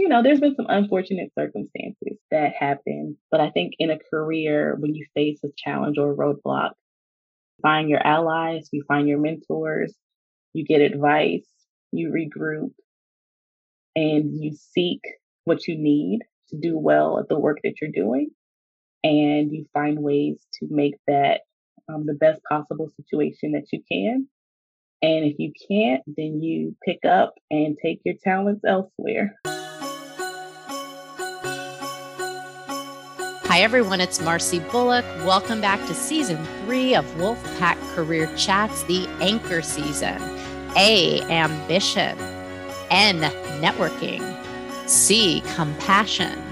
you know, there's been some unfortunate circumstances that happen. But I think in a career, when you face a challenge or a roadblock, find your allies, you find your mentors, you get advice, you regroup, and you seek what you need to do well at the work that you're doing. And you find ways to make that um, the best possible situation that you can. And if you can't, then you pick up and take your talents elsewhere. Everyone. It's Marcy Bullock. Welcome back to season three of Wolfpack Career Chats, the anchor season. A, ambition. N, networking. C, compassion.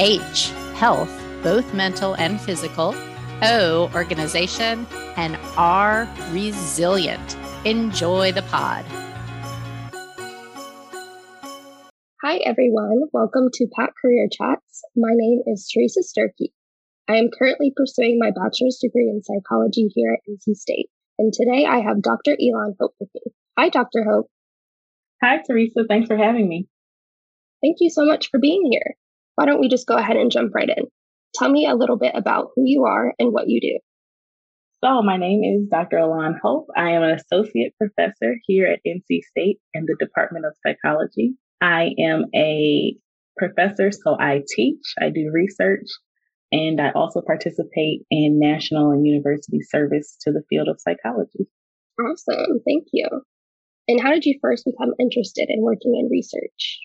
H, health, both mental and physical. O, organization. And R, resilient. Enjoy the pod. Hi, everyone. Welcome to Pack Career Chats. My name is Teresa Sturkey. I am currently pursuing my bachelor's degree in psychology here at NC State. And today I have Dr. Elan Hope with me. Hi, Dr. Hope. Hi, Teresa. Thanks for having me. Thank you so much for being here. Why don't we just go ahead and jump right in? Tell me a little bit about who you are and what you do. So, my name is Dr. Elan Hope. I am an associate professor here at NC State in the Department of Psychology. I am a professor, so I teach, I do research, and I also participate in national and university service to the field of psychology. Awesome. Thank you. And how did you first become interested in working in research?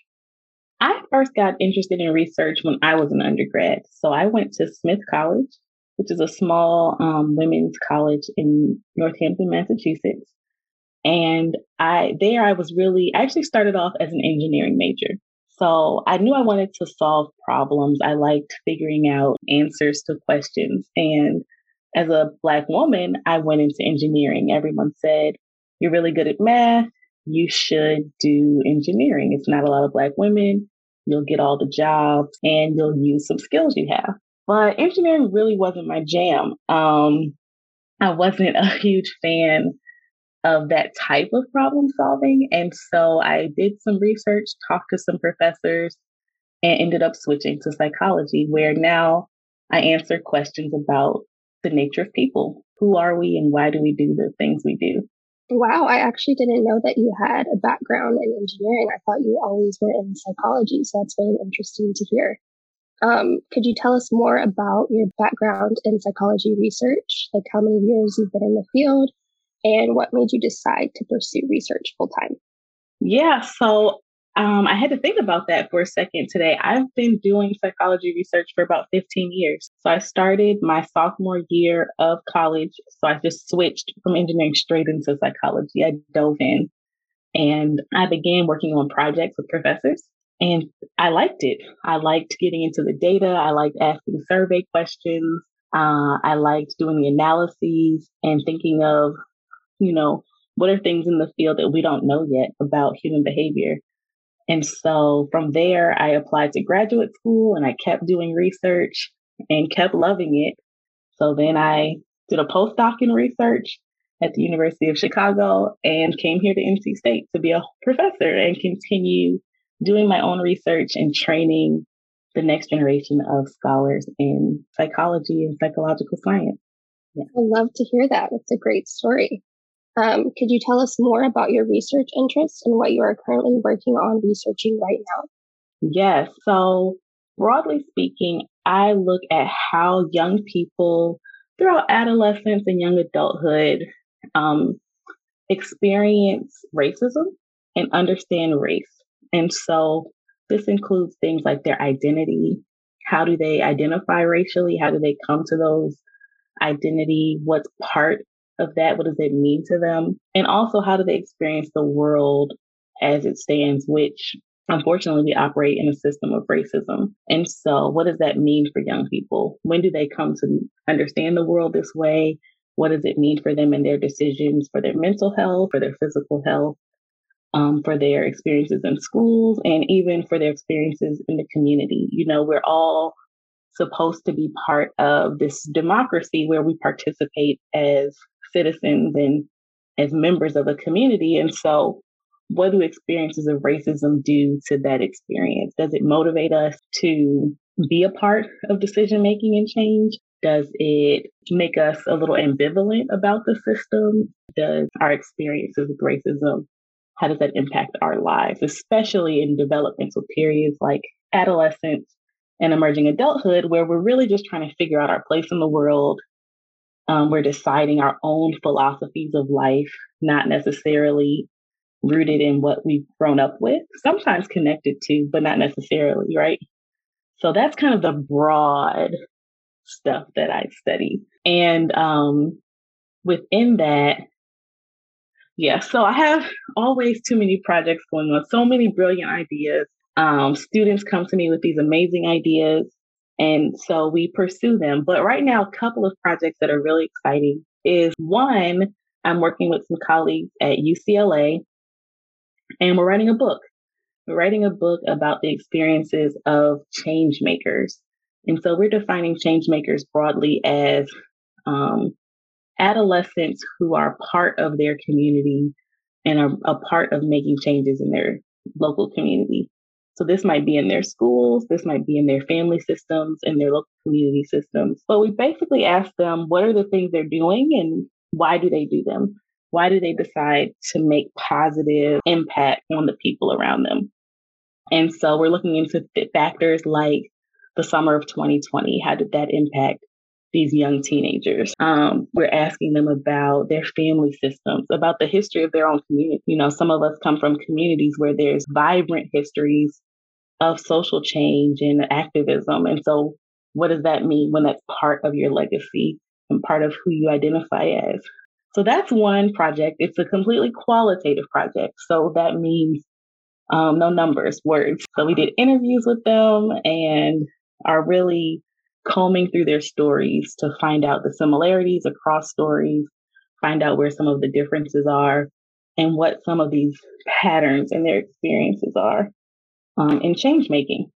I first got interested in research when I was an undergrad. So I went to Smith College, which is a small um, women's college in Northampton, Massachusetts. And I, there I was really, I actually started off as an engineering major. So I knew I wanted to solve problems. I liked figuring out answers to questions. And as a Black woman, I went into engineering. Everyone said, You're really good at math. You should do engineering. It's not a lot of Black women. You'll get all the jobs and you'll use some skills you have. But engineering really wasn't my jam. Um, I wasn't a huge fan of that type of problem solving. And so I did some research, talked to some professors, and ended up switching to psychology, where now I answer questions about the nature of people. Who are we and why do we do the things we do? Wow, I actually didn't know that you had a background in engineering. I thought you always were in psychology, so that's really interesting to hear. Um, could you tell us more about your background in psychology research? Like how many years you've been in the field and what made you decide to pursue research full time? Yeah, so um, I had to think about that for a second today. I've been doing psychology research for about 15 years. So I started my sophomore year of college. So I just switched from engineering straight into psychology. I dove in and I began working on projects with professors. And I liked it. I liked getting into the data. I liked asking survey questions. Uh, I liked doing the analyses and thinking of you know, what are things in the field that we don't know yet about human behavior? And so from there, I applied to graduate school and I kept doing research and kept loving it. So then I did a postdoc in research at the University of Chicago and came here to NC State to be a professor and continue doing my own research and training the next generation of scholars in psychology and psychological science. Yeah. I love to hear that. It's a great story. Um, could you tell us more about your research interests and what you are currently working on researching right now? Yes. So, broadly speaking, I look at how young people throughout adolescence and young adulthood um, experience racism and understand race. And so, this includes things like their identity. How do they identify racially? How do they come to those identity? What's part of that? What does it mean to them? And also, how do they experience the world as it stands, which unfortunately we operate in a system of racism. And so, what does that mean for young people? When do they come to understand the world this way? What does it mean for them and their decisions, for their mental health, for their physical health, um, for their experiences in schools, and even for their experiences in the community? You know, we're all supposed to be part of this democracy where we participate as citizens and as members of a community. And so what do experiences of racism do to that experience? Does it motivate us to be a part of decision making and change? Does it make us a little ambivalent about the system? Does our experiences with racism, how does that impact our lives, especially in developmental periods like adolescence and emerging adulthood, where we're really just trying to figure out our place in the world. Um, we're deciding our own philosophies of life, not necessarily rooted in what we've grown up with, sometimes connected to, but not necessarily, right? So that's kind of the broad stuff that I study. And um, within that, yeah, so I have always too many projects going on, so many brilliant ideas. Um, students come to me with these amazing ideas, and so we pursue them. But right now, a couple of projects that are really exciting is one, I'm working with some colleagues at UCLA, and we're writing a book. We're writing a book about the experiences of change makers. And so we're defining change makers broadly as um, adolescents who are part of their community and are a part of making changes in their local community. So this might be in their schools, this might be in their family systems, in their local community systems. But we basically ask them what are the things they're doing and why do they do them? Why do they decide to make positive impact on the people around them? And so we're looking into factors like the summer of 2020. How did that impact these young teenagers? Um, we're asking them about their family systems, about the history of their own community. You know, some of us come from communities where there's vibrant histories of social change and activism. And so, what does that mean when that's part of your legacy and part of who you identify as? So that's one project. It's a completely qualitative project. So that means um, no numbers, words. So we did interviews with them and are really combing through their stories to find out the similarities across stories, find out where some of the differences are, and what some of these patterns in their experiences are um, in change making.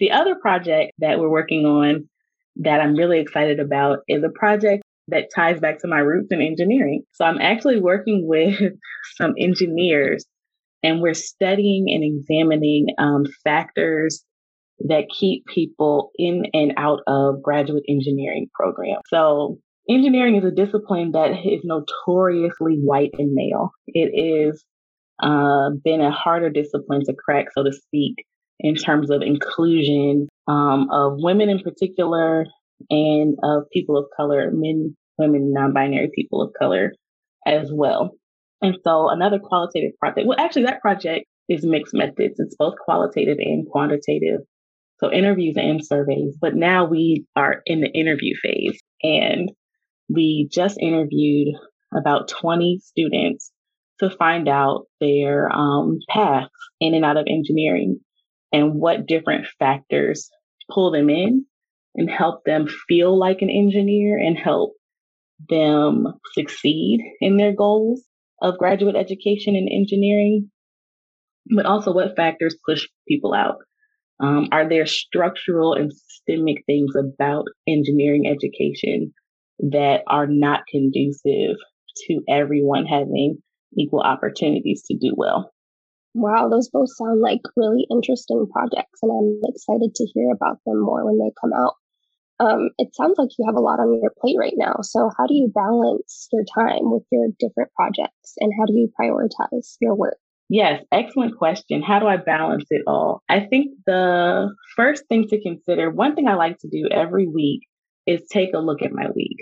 The other project that we're working on that I'm really excited about is a project that ties back to my roots in engineering. So I'm actually working with some engineers and we're studying and examining um, factors that keep people in and out of graduate engineering programs. So engineering is a discipline that is notoriously white and male. It is uh, been a harder discipline to crack, so to speak, in terms of inclusion um, of women in particular and of people of color, men, women, non-binary people of color as well. And so another qualitative project, well, actually that project is mixed methods. It's both qualitative and quantitative. So interviews and surveys, but now we are in the interview phase and we just interviewed about 20 students to find out their um, paths in and out of engineering and what different factors pull them in and help them feel like an engineer and help them succeed in their goals of graduate education in engineering, but also what factors push people out. Um, are there structural and systemic things about engineering education that are not conducive to everyone having equal opportunities to do well? Wow, those both sound like really interesting projects, and I'm excited to hear about them more when they come out. Um, it sounds like you have a lot on your plate right now. So, how do you balance your time with your different projects and how do you prioritize your work? Yes, excellent question. How do I balance it all? I think the first thing to consider, one thing I like to do every week is take a look at my week.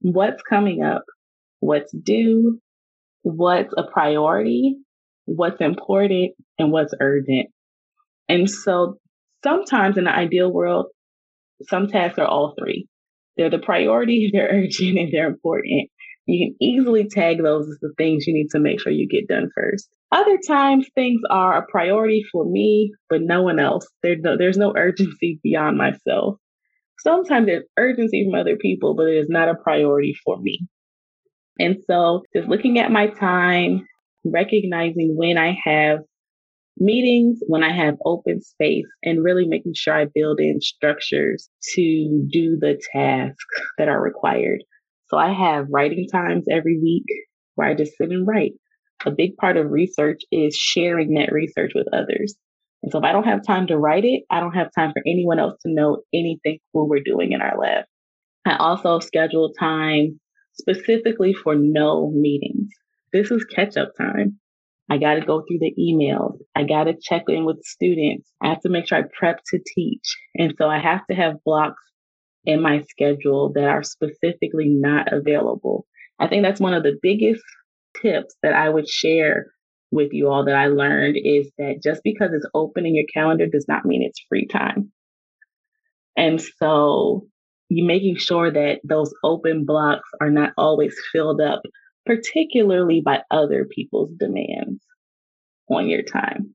What's coming up? What's due? What's a priority? What's important? And what's urgent? And so sometimes in the ideal world, some tasks are all three. They're the priority, they're urgent, and they're important. You can easily tag those as the things you need to make sure you get done first. Other times, things are a priority for me, but no one else. There's no, there's no urgency beyond myself. Sometimes there's urgency from other people, but it is not a priority for me. And so, just looking at my time, recognizing when I have meetings when I have open space and really making sure I build in structures to do the tasks that are required. So I have writing times every week where I just sit and write. a big part of research is sharing that research with others. And so if I don't have time to write it, I don't have time for anyone else to know anything cool we're doing in our lab. I also schedule time specifically for no meetings. This is catch up time. I got to go through the emails. I got to check in with students. I have to make sure I prep to teach. And so I have to have blocks in my schedule that are specifically not available. I think that's one of the biggest tips that I would share with you all that I learned is that just because it's open in your calendar does not mean it's free time. And so you making sure that those open blocks are not always filled up, particularly by other people's demands on your time.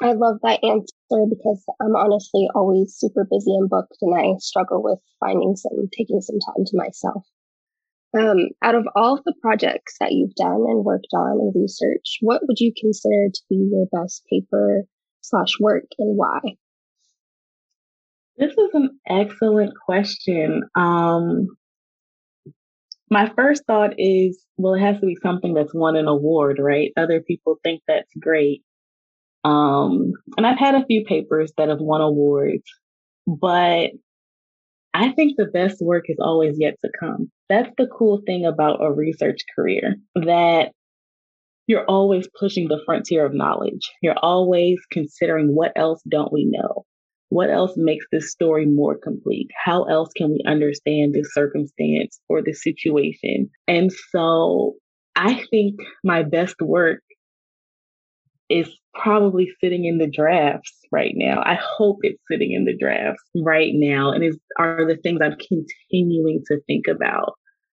I love that answer because I'm honestly always super busy and booked and I struggle with finding some, taking some time to myself. Um, out of all of the projects that you've done and worked on and research, what would you consider to be your best paper slash work and why? This is an excellent question. Um, my first thought is, well, it has to be something that's won an award, right? Other people think that's great. Um, and I've had a few papers that have won awards, but I think the best work is always yet to come. That's the cool thing about a research career that you're always pushing the frontier of knowledge. You're always considering what else don't we know? What else makes this story more complete? How else can we understand this circumstance or this situation? And so I think my best work is probably sitting in the drafts right now. I hope it's sitting in the drafts right now and is are the things I'm continuing to think about.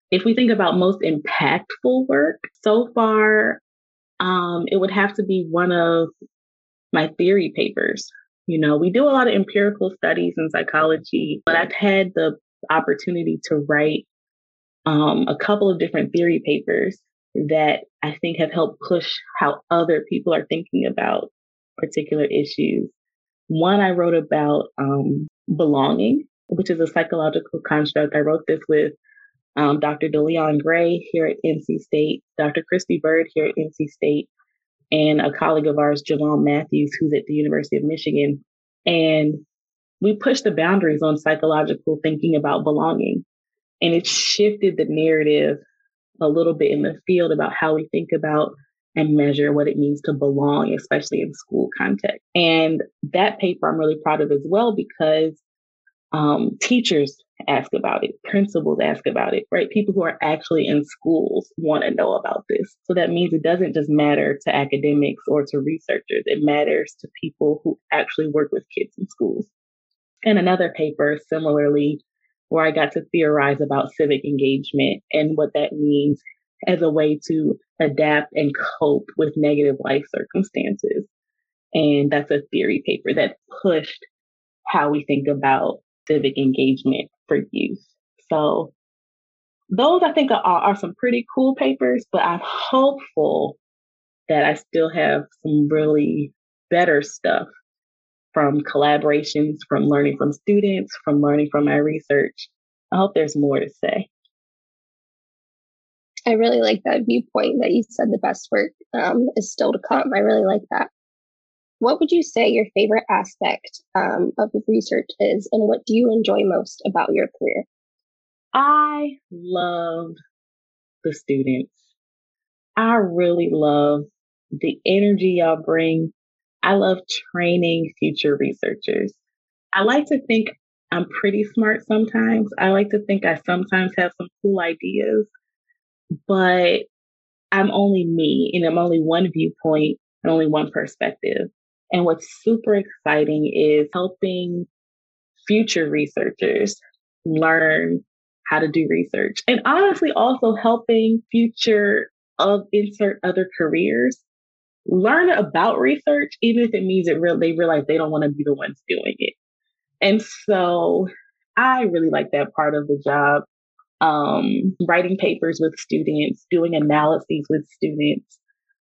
If we think about most impactful work so far, um, it would have to be one of my theory papers. You know, we do a lot of empirical studies in psychology, but I've had the opportunity to write um, a couple of different theory papers that I think have helped push how other people are thinking about particular issues. One I wrote about um, belonging, which is a psychological construct. I wrote this with um, Dr. DeLeon Gray here at NC State, Dr. Christy Byrd here at NC State, and a colleague of ours, Javon Matthews, who's at the University of Michigan. And we pushed the boundaries on psychological thinking about belonging. And it shifted the narrative a little bit in the field about how we think about and measure what it means to belong, especially in school context. And that paper I'm really proud of as well because um, teachers ask about it, principals ask about it, right? People who are actually in schools want to know about this. So that means it doesn't just matter to academics or to researchers, it matters to people who actually work with kids in schools. And another paper, similarly, where I got to theorize about civic engagement and what that means as a way to adapt and cope with negative life circumstances. And that's a theory paper that pushed how we think about civic engagement for youth. So those I think are, are some pretty cool papers, but I'm hopeful that I still have some really better stuff from collaborations, from learning from students, from learning from my research. I hope there's more to say. I really like that viewpoint that you said the best work um, is still to come. I really like that. What would you say your favorite aspect um, of research is, and what do you enjoy most about your career? I love the students. I really love the energy y'all bring I love training future researchers. I like to think I'm pretty smart sometimes. I like to think I sometimes have some cool ideas, but I'm only me and I'm only one viewpoint and only one perspective. And what's super exciting is helping future researchers learn how to do research and honestly also helping future of insert other careers learn about research, even if it means it real they realize they don't want to be the ones doing it. And so I really like that part of the job. Um, writing papers with students, doing analyses with students,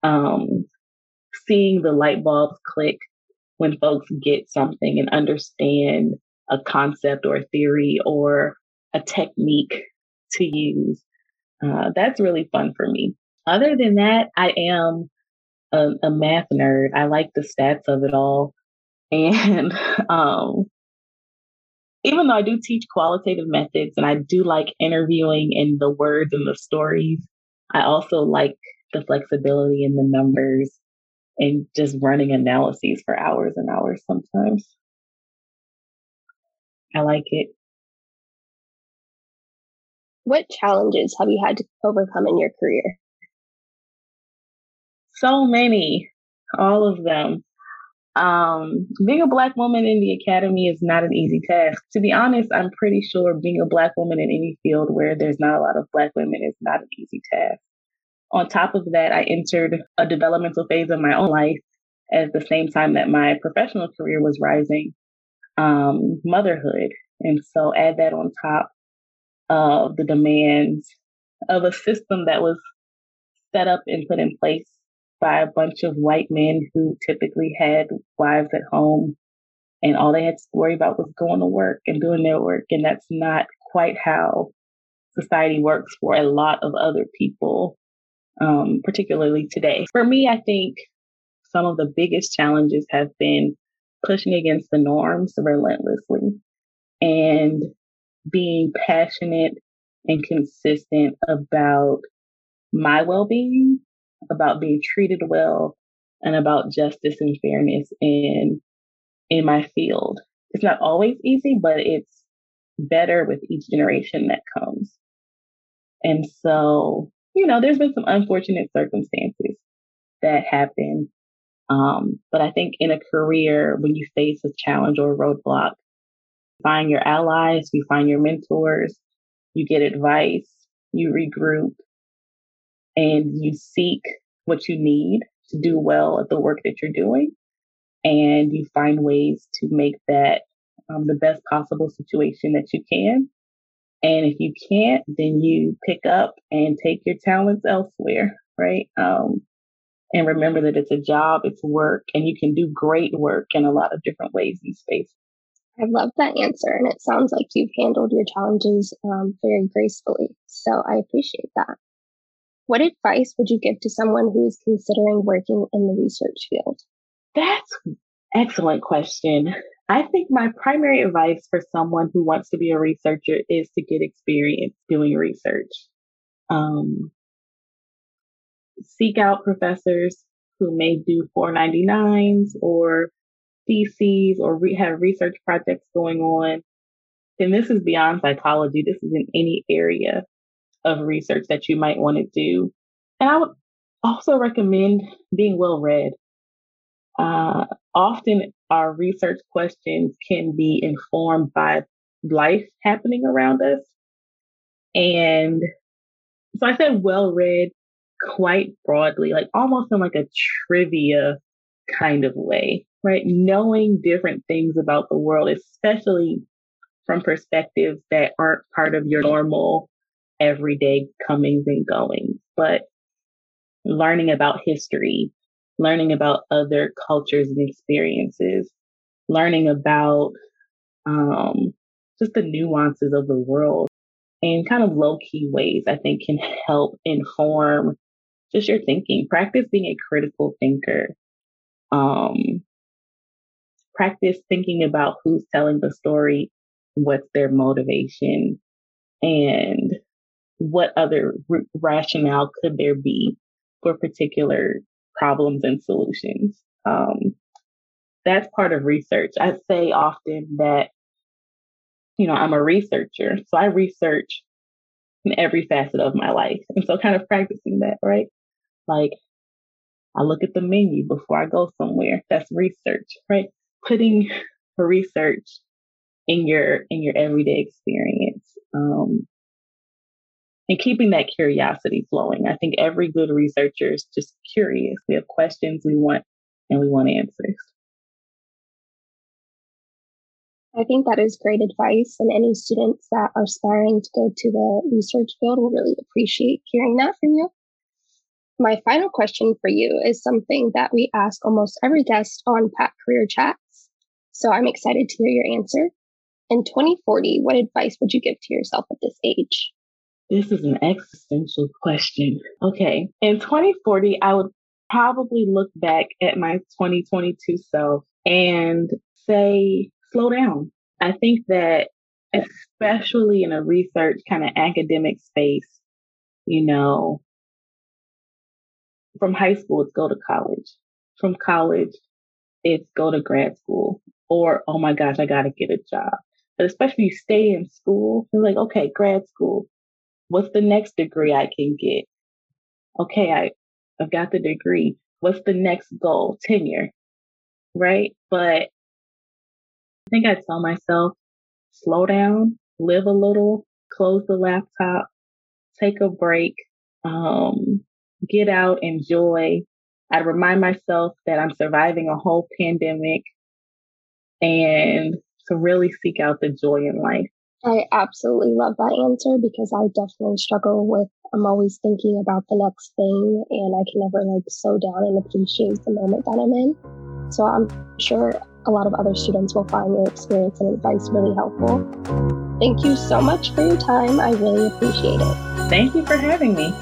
um, seeing the light bulbs click when folks get something and understand a concept or a theory or a technique to use. Uh, that's really fun for me. other than that, I am a, a math nerd. I like the stats of it all. And um, even though I do teach qualitative methods and I do like interviewing and the words and the stories, I also like the flexibility in the numbers and just running analyses for hours and hours sometimes. I like it. What challenges have you had to overcome in your career? So many, all of them. Um, being a black woman in the academy is not an easy task. To be honest, I'm pretty sure being a black woman in any field where there's not a lot of black women is not an easy task. On top of that, I entered a developmental phase of my own life at the same time that my professional career was rising, um, motherhood. And so add that on top of the demands of a system that was set up and put in place by a bunch of white men who typically had wives at home and all they had to worry about was going to work and doing their work. And that's not quite how society works for a lot of other people um, particularly today. For me, I think some of the biggest challenges have been pushing against the norms relentlessly and being passionate and consistent about my well being, about being treated well, and about justice and fairness in in my field. It's not always easy, but it's better with each generation that comes. And so you know, there's been some unfortunate circumstances that happen. Um, but I think in a career, when you face a challenge or a roadblock, you find your allies, you find your mentors, you get advice, you regroup, and you seek what you need to do well at the work that you're doing. And you find ways to make that um, the best possible situation that you can. And if you can't, then you pick up and take your talents elsewhere, right? Um, and remember that it's a job, it's work, and you can do great work in a lot of different ways and space. I love that answer, and it sounds like you've handled your challenges um, very gracefully. So I appreciate that. What advice would you give to someone who is considering working in the research field? That's excellent question. I think my primary advice for someone who wants to be a researcher is to get experience doing research. Um, seek out professors who may do 499s or theses or re- have research projects going on. And this is beyond psychology. This is in any area of research that you might want to do. And I would also recommend being well read. Uh, often our research questions can be informed by life happening around us. And so I said well read quite broadly, like almost in like a trivia kind of way, right? Knowing different things about the world, especially from perspectives that aren't part of your normal everyday comings and goings, but learning about history, learning about other cultures and experiences, learning about um, just the nuances of the world in kind of low key ways, I think can help inform just your thinking. Practice being a critical thinker. Um, practice thinking about who's telling the story, what's their motivation, and what other r- rationale could there be for particular problems and solutions. Um, that's part of research. I say often that, you know, I'm a researcher, so I research in every facet of my life. And so kind of practicing that, right? Like I look at the menu before I go somewhere. That's research, right? Putting research in your in your everyday experience. Um, and keeping that curiosity flowing. I think every good researcher is just curious. We have questions we want and we want answers. I think that is great advice, and any students that are aspiring to go to the research field will really appreciate hearing that from you. My final question for you is something that we ask almost every guest on Pack Career Chats. So I'm excited to hear your answer. In 2040, what advice would you give to yourself at this age? This is an existential question. Okay. In 2040, I would probably look back at my 2022 self and say, slow down. I think that, especially in a research kind of academic space, you know, from high school, it's go to college. From college, it's go to grad school. Or, oh my gosh, I got to get a job. But especially you stay in school, you're like, okay, grad school. What's the next degree I can get? Okay, I, I've got the degree. What's the next goal? Tenure. Right? But I think I tell myself, slow down, live a little, close the laptop, take a break, um, get out, enjoy. I remind myself that I'm surviving a whole pandemic and to really seek out the joy in life. I absolutely love that answer because I definitely struggle with I'm always thinking about the next thing and I can never like slow down and appreciate the moment that I'm in. So I'm sure a lot of other students will find your experience and advice really helpful. Thank you so much for your time. I really appreciate it. Thank you for having me.